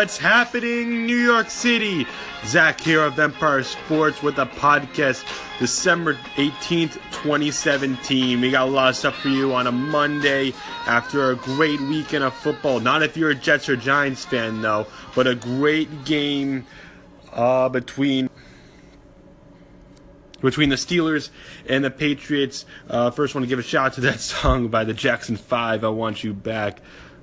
What's happening, New York City? Zach here of Empire Sports with a podcast, December 18th, 2017. We got a lot of stuff for you on a Monday after a great weekend of football. Not if you're a Jets or Giants fan, though, but a great game uh, between between the Steelers and the Patriots. Uh, first, want to give a shout out to that song by the Jackson Five. I want you back.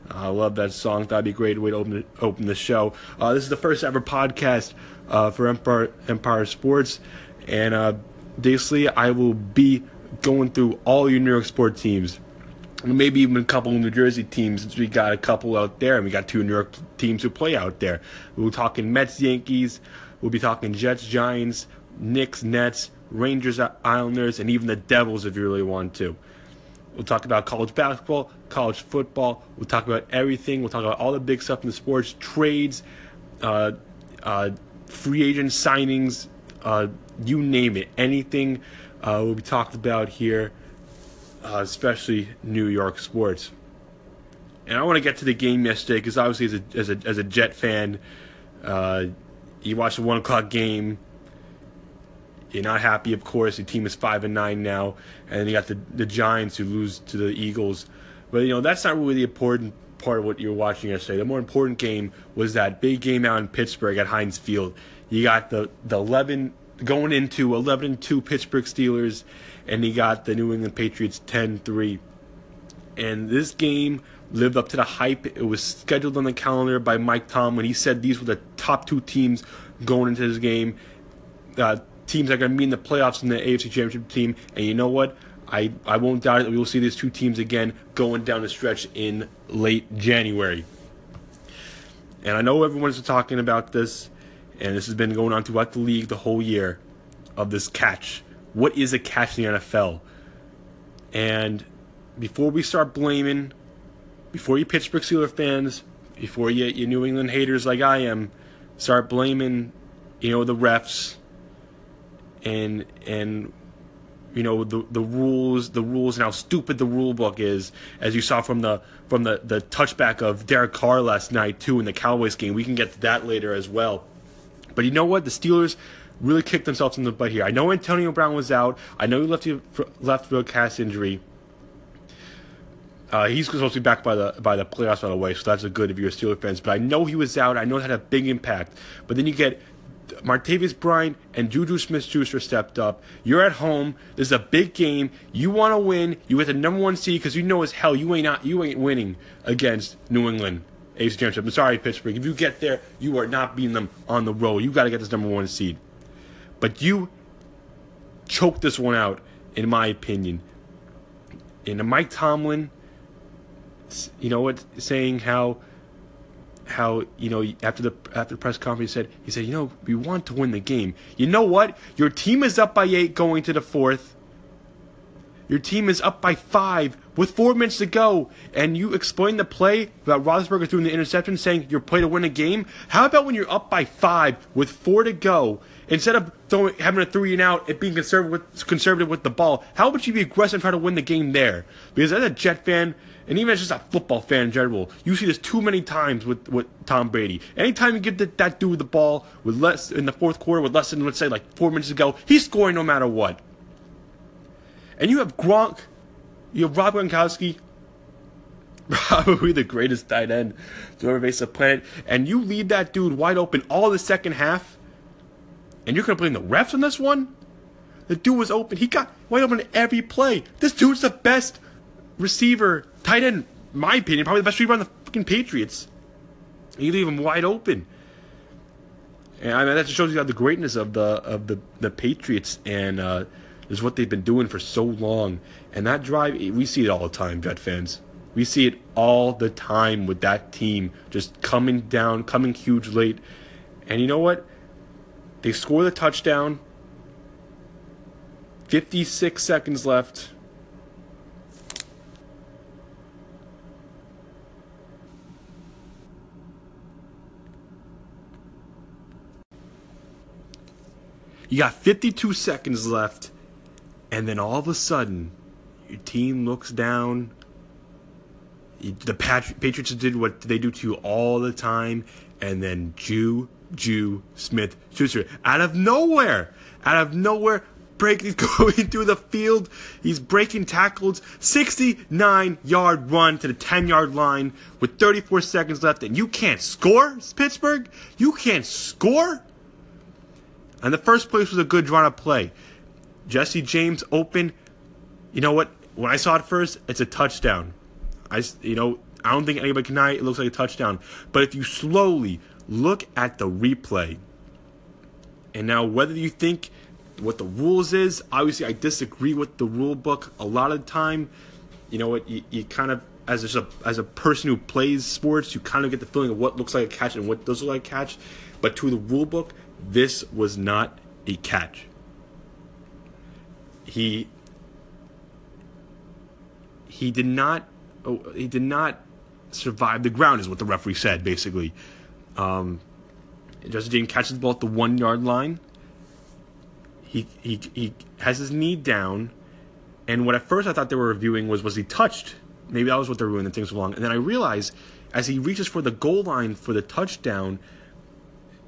I love that song. That'd be a great way to open open the show. Uh, this is the first ever podcast uh, for Empire Empire Sports, and uh, basically I will be going through all your New York sports teams, maybe even a couple of New Jersey teams since we got a couple out there, and we got two New York teams who play out there. We'll be talking Mets, Yankees. We'll be talking Jets, Giants, Knicks, Nets, Rangers, Islanders, and even the Devils if you really want to. We'll talk about college basketball, college football. We'll talk about everything. We'll talk about all the big stuff in the sports, trades, uh, uh, free agent signings, uh, you name it. Anything uh, will be talked about here, uh, especially New York sports. And I want to get to the game yesterday because obviously, as a, as a, as a Jet fan, uh, you watch the one o'clock game you're not happy, of course. Your team is five and nine now, and then you got the the Giants who lose to the Eagles. But you know that's not really the important part of what you're watching yesterday. The more important game was that big game out in Pittsburgh at Heinz Field. You got the the 11 going into 11 2 Pittsburgh Steelers, and you got the New England Patriots 10 3. And this game lived up to the hype. It was scheduled on the calendar by Mike Tomlin. When he said these were the top two teams going into this game. Uh, teams that are going to be in the playoffs in the AFC Championship team. And you know what? I, I won't doubt it that we will see these two teams again going down the stretch in late January. And I know everyone's talking about this, and this has been going on throughout the league the whole year of this catch. What is a catch in the NFL? And before we start blaming, before you Pittsburgh Steelers fans, before you, you New England haters like I am, start blaming, you know, the refs, and and you know the the rules the rules and how stupid the rule book is as you saw from the from the the touchback of Derek Carr last night too in the Cowboys game we can get to that later as well but you know what the Steelers really kicked themselves in the butt here I know Antonio Brown was out I know he left left for a cast injury uh, he's supposed to be back by the by the playoffs, by the way, so that's a good if you're a Steelers fans. But I know he was out. I know it had a big impact. But then you get Martavis Bryant and Juju Smith-Schuster stepped up. You're at home. This is a big game. You want to win. You get the number one seed because you know as hell you ain't not you ain't winning against New England AFC Championship. I'm sorry, Pittsburgh. If you get there, you are not beating them on the road. You got to get this number one seed. But you choked this one out, in my opinion. And Mike Tomlin, you know what, saying how how you know after the after the press conference he said he said you know we want to win the game. You know what? Your team is up by eight going to the fourth. Your team is up by five with four minutes to go, and you explain the play about Roethlisberger throwing the interception, saying your play to win a game. How about when you're up by five with four to go, instead of throwing, having a three and out and being conservative with, conservative with the ball, how about you be aggressive and try to win the game there? Because as a Jet fan, and even as just a football fan in general, you see this too many times with, with Tom Brady. Anytime you give the, that dude the ball with less in the fourth quarter with less than let's say like four minutes to go, he's scoring no matter what. And you have Gronk, you have Rob Gronkowski, probably the greatest tight end to ever face the planet, and you leave that dude wide open all the second half, and you're gonna blame the refs on this one? The dude was open. He got wide open every play. This dude's the best receiver, tight end, in my opinion, probably the best receiver on the fucking Patriots. You leave him wide open. And I mean that just shows you how the greatness of the of the, the Patriots and uh, is what they've been doing for so long. And that drive, we see it all the time, Jet fans. We see it all the time with that team just coming down, coming huge late. And you know what? They score the touchdown. 56 seconds left. You got 52 seconds left, and then all of a sudden, your team looks down. The Patriots did what they do to you all the time. and then Jew Jew Smith Schuster out of nowhere, out of nowhere, breaking going through the field. He's breaking tackles, 69 yard run to the 10 yard line with 34 seconds left, and you can't score, Pittsburgh. You can't score. And the first place was a good drawn up play. Jesse James open. You know what? When I saw it first, it's a touchdown. I, you know, I don't think anybody can deny it. It looks like a touchdown. But if you slowly look at the replay, and now whether you think what the rules is, obviously I disagree with the rule book a lot of the time. You know what? You, you kind of as a as a person who plays sports, you kind of get the feeling of what looks like a catch and what doesn't look like a catch. But to the rule book, this was not a catch. He he did not oh, he did not survive the ground is what the referee said basically. Um, Justin James catches the ball at the one yard line. He he he has his knee down, and what at first I thought they were reviewing was was he touched? Maybe that was what they were doing. The things along, and then I realized as he reaches for the goal line for the touchdown,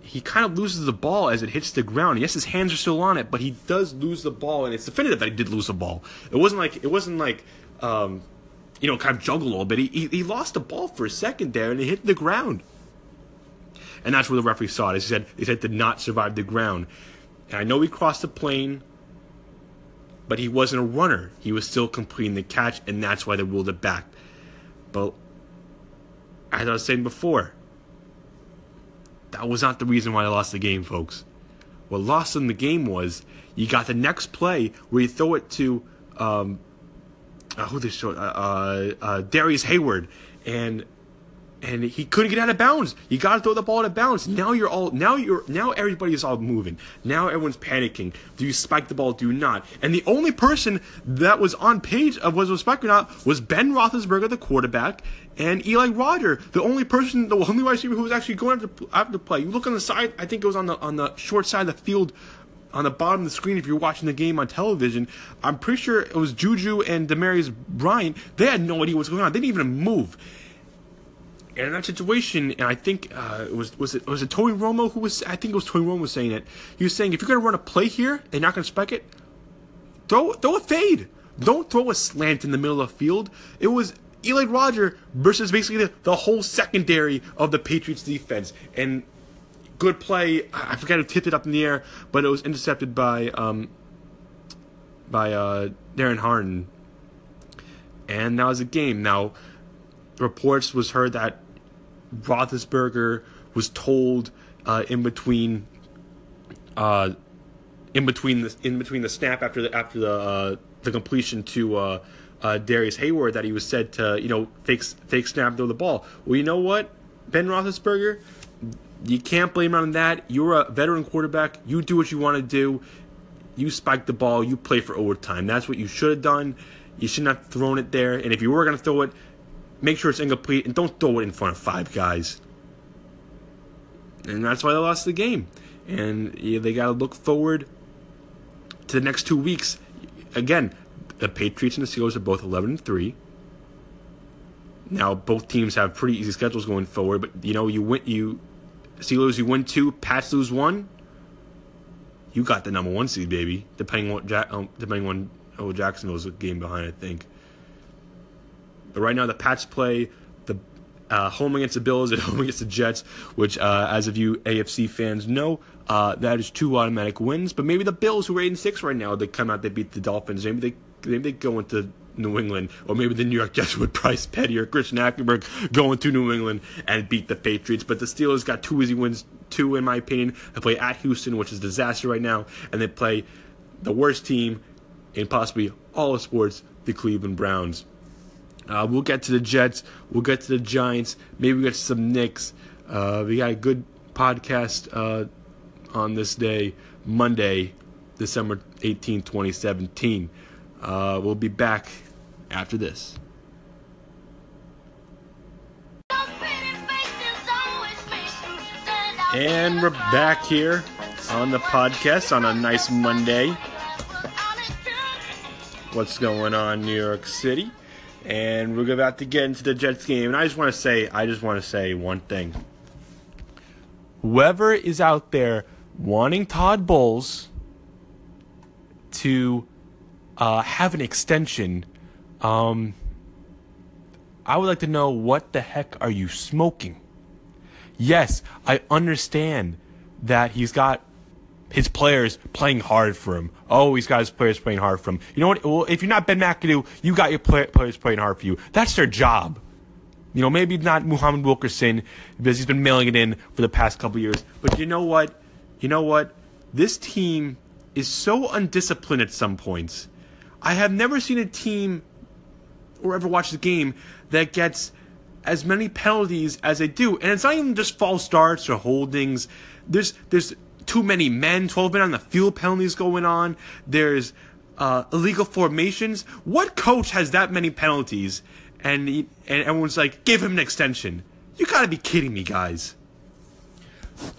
he kind of loses the ball as it hits the ground. Yes, his hands are still on it, but he does lose the ball, and it's definitive that he did lose the ball. It wasn't like it wasn't like um, you know, kind of juggle a little bit. He, he, he lost the ball for a second there, and it hit the ground. And that's where the referee saw it. He said he said did not survive the ground. And I know he crossed the plane, but he wasn't a runner. He was still completing the catch, and that's why they ruled it back. But as I was saying before, that was not the reason why I lost the game, folks. What lost in the game was you got the next play where you throw it to um, uh, who they show uh, uh, uh, Darrius Heyward, and and he couldn't get out of bounds. You got to throw the ball out of bounds. Now you're all now you're now everybody's all moving. Now everyone's panicking. Do you spike the ball? Do you not? And the only person that was on page of was was spike or not was Ben Roethlisberger, the quarterback, and Eli Roger, the only person, the only wide receiver who was actually going after after the play. You look on the side. I think it was on the on the short side of the field on the bottom of the screen if you're watching the game on television. I'm pretty sure it was Juju and Demarius Bryant. They had no idea what's going on. They didn't even move. And in that situation, and I think uh, it was was it was it Tony Romo who was I think it was Tony Romo was saying it. He was saying if you're gonna run a play here and not gonna spec it, throw throw a fade. Don't throw a slant in the middle of the field. It was Eli Roger versus basically the, the whole secondary of the Patriots defense. And good play. I forgot who tipped it up in the air, but it was intercepted by um, by uh, Darren Harden. And that was a game. Now, reports was heard that Roethlisberger was told uh, in between uh, in between the in between the snap after the after the uh, the completion to uh, uh, Darrius Heyward that he was said to you know fake fake snap throw the ball. Well, you know what, Ben Roethlisberger, you can't blame him on that. You're a veteran quarterback. You do what you want to do. You spike the ball. You play for overtime. That's what you should have done. You shouldn't have thrown it there. And if you were going to throw it, make sure it's incomplete and don't throw it in front of five guys. And that's why they lost the game. And yeah, they got to look forward to the next two weeks. Again, the Patriots and the Steelers are both 11 and 3. Now both teams have pretty easy schedules going forward, but you know you win you Steelers, you win two, Pats lose one. You got the number one seed, baby. Depending on what, um, depending on oh Jacksonville's a game behind, I think. But right now, the Pats play the uh, home against the Bills and home against the Jets, which, uh, as of you AFC fans know, uh, that is two automatic wins. But maybe the Bills, who are eight and six right now, they come out, they beat the Dolphins. Maybe they maybe they go into New England, or maybe the New York Jets with Bryce Petty or Christian Hackenberg going to New England and beat the Patriots. But the Steelers got two easy wins, two in my opinion. They play at Houston, which is disaster right now, and they play the worst team in possibly all of sports, the Cleveland Browns. Uh, we'll get to the Jets. We'll get to the Giants. Maybe we get to some Knicks. Uh, we got a good podcast uh, on this day, Monday, December 18, 2017. Uh, we'll be back after this. And we're back here on the podcast on a nice Monday. What's going on, New York City? And we're about to get into the Jets game. And I just want to say, I just want to say one thing. whoever is out there wanting Todd Bowles to uh, have an extension, um, I would like to know what the heck are you smoking? Yes, I understand that he's got his players playing hard for him. Oh, he's got his players playing hard for him. You know what? Well, if you're not Ben McAdoo, you got your play- players playing hard for you. That's their job. You know, maybe not Muhammad Wilkerson because he's been mailing it in for the past couple years. But you know what? You know what? This team is so undisciplined at some points. I have never seen a team or ever watched a game that gets as many penalties as they do. And it's not even just false starts or holdings. There's there's too many men, 12 men on the field penalties going on. There's uh, illegal formations. What coach has that many penalties? And he, and everyone's like, give him an extension. You gotta be kidding me, guys.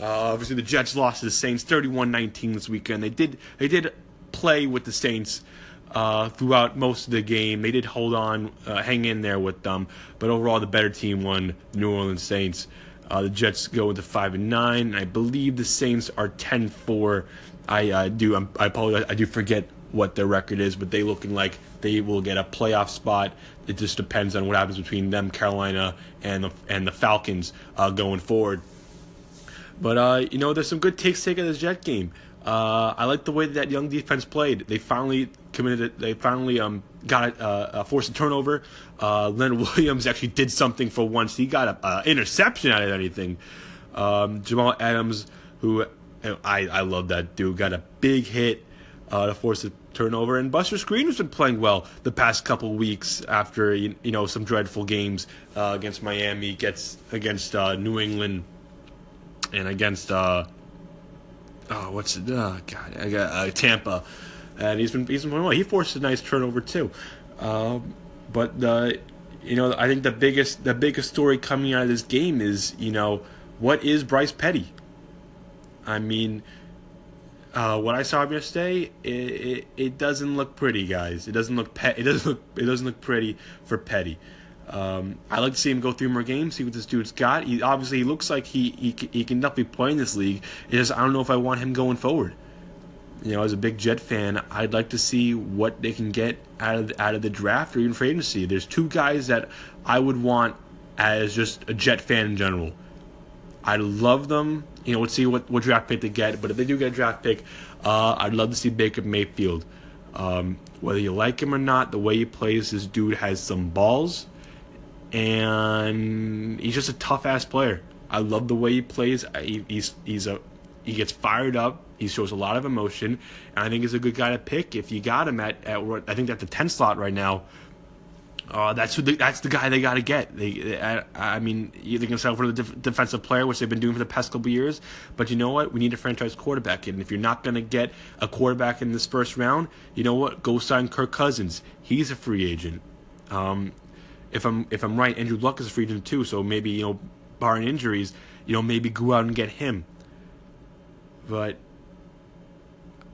Uh, obviously, the Jets lost to the Saints 31-19 this weekend. They did they did play with the Saints uh, throughout most of the game. They did hold on, uh, hang in there with them, but overall, the better team won. New Orleans Saints. Uh, the Jets go into five and nine. and I believe the Saints are 10-4. I uh, do. I'm, I apologize. I do forget what their record is, but they looking like they will get a playoff spot. It just depends on what happens between them, Carolina, and the and the Falcons uh, going forward. But uh, you know, there's some good takes taken in this Jet game. Uh, I like the way that young defense played. They finally committed. They finally um, got a, a forced turnover. Uh, Williams actually did something for once. He got an interception out of anything. Um, Jamal Adams, who I I love that dude, got a big hit uh, to force a turnover. And Buster Skrine has been playing well the past couple weeks after you, you know some dreadful games uh, against Miami, gets against uh, New England, and against uh, oh what's it? Oh God, I got uh, Tampa, and he's been he's been playing well. He forced a nice turnover too, um, but you know I think the biggest the biggest story coming out of this game is you know what is Bryce Petty. I mean uh, what I saw yesterday, it, it, it, doesn't look pretty, guys. It doesn't look pet. It doesn't look. It doesn't look pretty for Petty. Um, I like to see him go through more games, see what this dude's got. He obviously he looks like he he, he can definitely play in this league. It's just I don't know if I want him going forward. You know, as a big Jet fan, I'd like to see what they can get out of out of the draft or even free agency. There's two guys that I would want as just a Jet fan in general. I love them you know, let's see what, what draft pick they get. But if they do get a draft pick, uh, I'd love to see Baker Mayfield. Um, whether you like him or not, the way he plays, this dude has some balls, and he's just a tough ass player. I love the way he plays. He, he's he's a he gets fired up. He shows a lot of emotion, and I think he's a good guy to pick if you got him at, at I think at the 10 slot right now. Uh, that's who the, that's the guy they got to get. They, I, I mean, they can settle for the def- defensive player, which they've been doing for the past couple years. But you know what? We need a franchise quarterback, and if you're not going to get a quarterback in this first round, you know what? Go sign Kirk Cousins. He's a free agent. Um, if I'm if I'm right, Andrew Luck is a free agent too. So maybe you know, barring injuries, you know, maybe go out and get him. But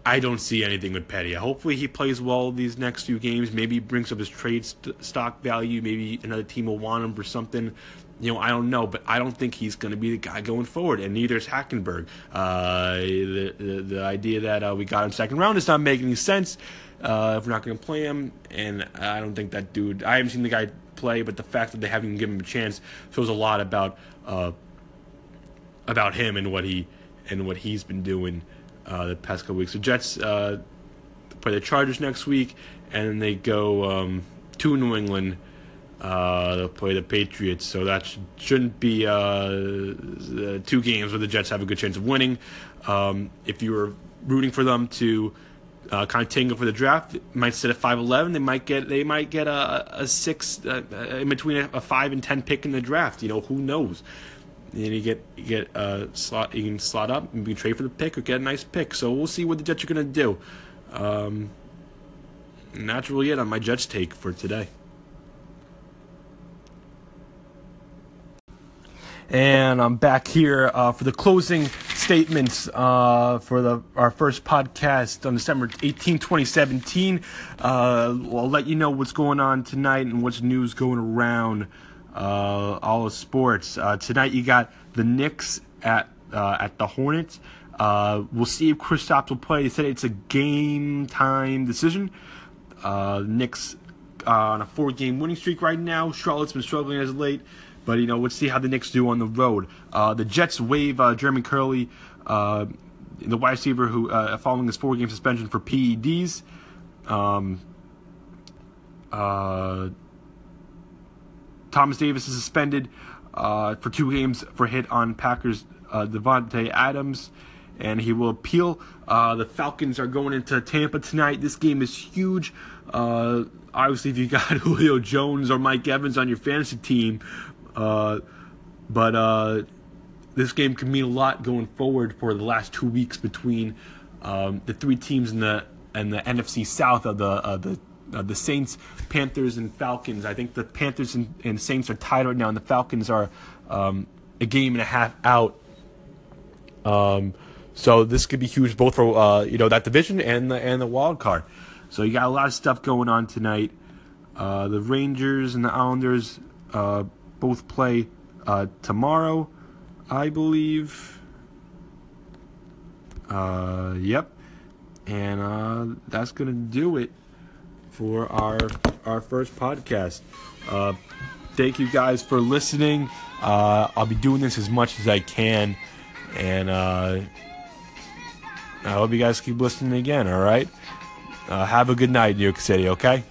I don't see anything with Petty. Hopefully, he plays well these next few games. Maybe brings up his trade st- stock value. Maybe another team will want him for something. You know, I don't know, but I don't think he's going to be the guy going forward, and neither is Hackenberg. Uh, the, the, the idea that uh, we got him second round is not making any sense uh, if we're not going to play him, and I don't think that dude. I haven't seen the guy play, but the fact that they haven't even given him a chance shows a lot about uh, about him and what he and what he's been doing uh, the past couple weeks. The Jets uh, play the Chargers next week, and then they go um, to New England. Uh, they'll play the Patriots, so that should, not be uh, two games where the Jets have a good chance of winning. Um, if you were rooting for them to uh, kind of tangle for the draft, might sit at five eleven. They might get they might get a, a six uh, in between a, a, five and ten pick in the draft. You know who knows. And you get you get a slot. You can slot up and be trade for the pick or get a nice pick. So we'll see what the Jets are gonna do. Um, that's really it on my Jets take for today. And I'm back here uh, for the closing statements uh, for the our first podcast on December 18, 2017. Uh, I'll let you know what's going on tonight and what's news going around uh, all of sports. Uh, tonight you got the Knicks at uh, at the Hornets. Uh, we'll see if Kristaps will play. They said it's a game time decision. Uh, Knicks uh, on a four game winning streak right now. Charlotte's been struggling as late, but you know let's see how the Knicks do on the road. The Jets waive Jeremy Kerley, the wide receiver who following his four game suspension for PEDs. Um, Thomas Davis is suspended uh, for two games for hit on Packers uh, Adams, and he will appeal. Uh, the Falcons are going into Tampa tonight. This game is huge. Uh, obviously, if you got Julio Jones or Mike Evans on your fantasy team, uh, but uh, this game could mean a lot going forward for the last two weeks between um, the three teams in the and the NFC South of the uh, the uh, the Saints, Panthers, and Falcons. I think the Panthers and, and, Saints are tied right now, and the Falcons are um, a game and a half out. Um, so this could be huge, both for uh, you know that division and the and the wild card. So you got a lot of stuff going on tonight. Uh, the Rangers and the Islanders uh, both play uh, tomorrow, I believe. Uh, yep, and that's gonna do it for our our first podcast. Uh, thank you guys for listening. Uh, I'll be doing this as much as I can, and uh, I hope you guys keep listening again. All right. Uh, have a good night, New York City. Okay.